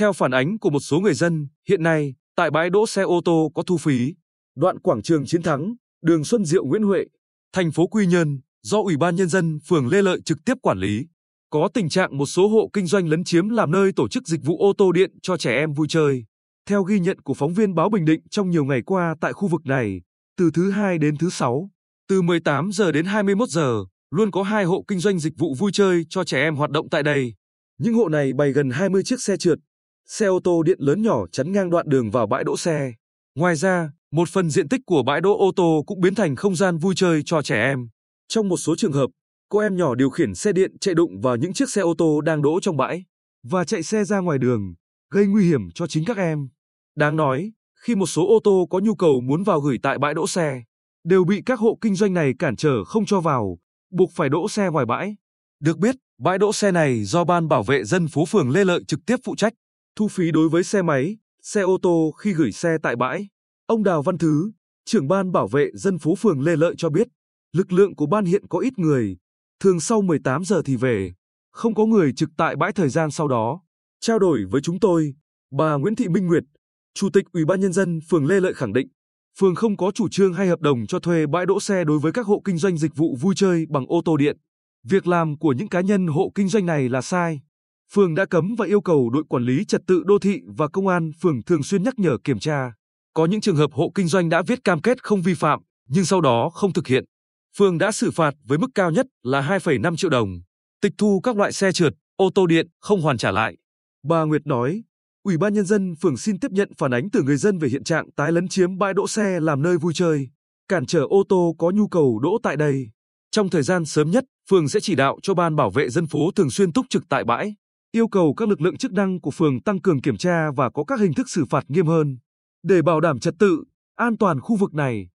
Theo phản ánh của một số người dân, hiện nay, tại bãi đỗ xe ô tô có thu phí. Đoạn quảng trường Chiến Thắng, đường Xuân Diệu Nguyễn Huệ, thành phố Quy Nhơn, do Ủy ban Nhân dân phường Lê Lợi trực tiếp quản lý. Có tình trạng một số hộ kinh doanh lấn chiếm làm nơi tổ chức dịch vụ ô tô điện cho trẻ em vui chơi. Theo ghi nhận của phóng viên báo Bình Định trong nhiều ngày qua tại khu vực này, từ thứ hai đến thứ sáu, từ 18 giờ đến 21 giờ, luôn có hai hộ kinh doanh dịch vụ vui chơi cho trẻ em hoạt động tại đây. Những hộ này bày gần 20 chiếc xe trượt, xe ô tô điện lớn nhỏ chắn ngang đoạn đường vào bãi đỗ xe. Ngoài ra, một phần diện tích của bãi đỗ ô tô cũng biến thành không gian vui chơi cho trẻ em. Trong một số trường hợp, cô em nhỏ điều khiển xe điện chạy đụng vào những chiếc xe ô tô đang đỗ trong bãi và chạy xe ra ngoài đường, gây nguy hiểm cho chính các em. Đáng nói, khi một số ô tô có nhu cầu muốn vào gửi tại bãi đỗ xe, đều bị các hộ kinh doanh này cản trở không cho vào, buộc phải đỗ xe ngoài bãi. Được biết, bãi đỗ xe này do Ban Bảo vệ dân phố phường Lê Lợi trực tiếp phụ trách, thu phí đối với xe máy, xe ô tô khi gửi xe tại bãi. Ông Đào Văn Thứ, trưởng ban bảo vệ dân phố phường Lê Lợi cho biết, lực lượng của ban hiện có ít người, thường sau 18 giờ thì về, không có người trực tại bãi thời gian sau đó. Trao đổi với chúng tôi, bà Nguyễn Thị Minh Nguyệt, Chủ tịch Ủy ban Nhân dân phường Lê Lợi khẳng định, phường không có chủ trương hay hợp đồng cho thuê bãi đỗ xe đối với các hộ kinh doanh dịch vụ vui chơi bằng ô tô điện. Việc làm của những cá nhân hộ kinh doanh này là sai. Phường đã cấm và yêu cầu đội quản lý trật tự đô thị và công an phường thường xuyên nhắc nhở kiểm tra. Có những trường hợp hộ kinh doanh đã viết cam kết không vi phạm, nhưng sau đó không thực hiện. Phường đã xử phạt với mức cao nhất là 2,5 triệu đồng, tịch thu các loại xe trượt, ô tô điện không hoàn trả lại. Bà Nguyệt nói, Ủy ban Nhân dân phường xin tiếp nhận phản ánh từ người dân về hiện trạng tái lấn chiếm bãi đỗ xe làm nơi vui chơi, cản trở ô tô có nhu cầu đỗ tại đây. Trong thời gian sớm nhất, phường sẽ chỉ đạo cho ban bảo vệ dân phố thường xuyên túc trực tại bãi, yêu cầu các lực lượng chức năng của phường tăng cường kiểm tra và có các hình thức xử phạt nghiêm hơn để bảo đảm trật tự, an toàn khu vực này.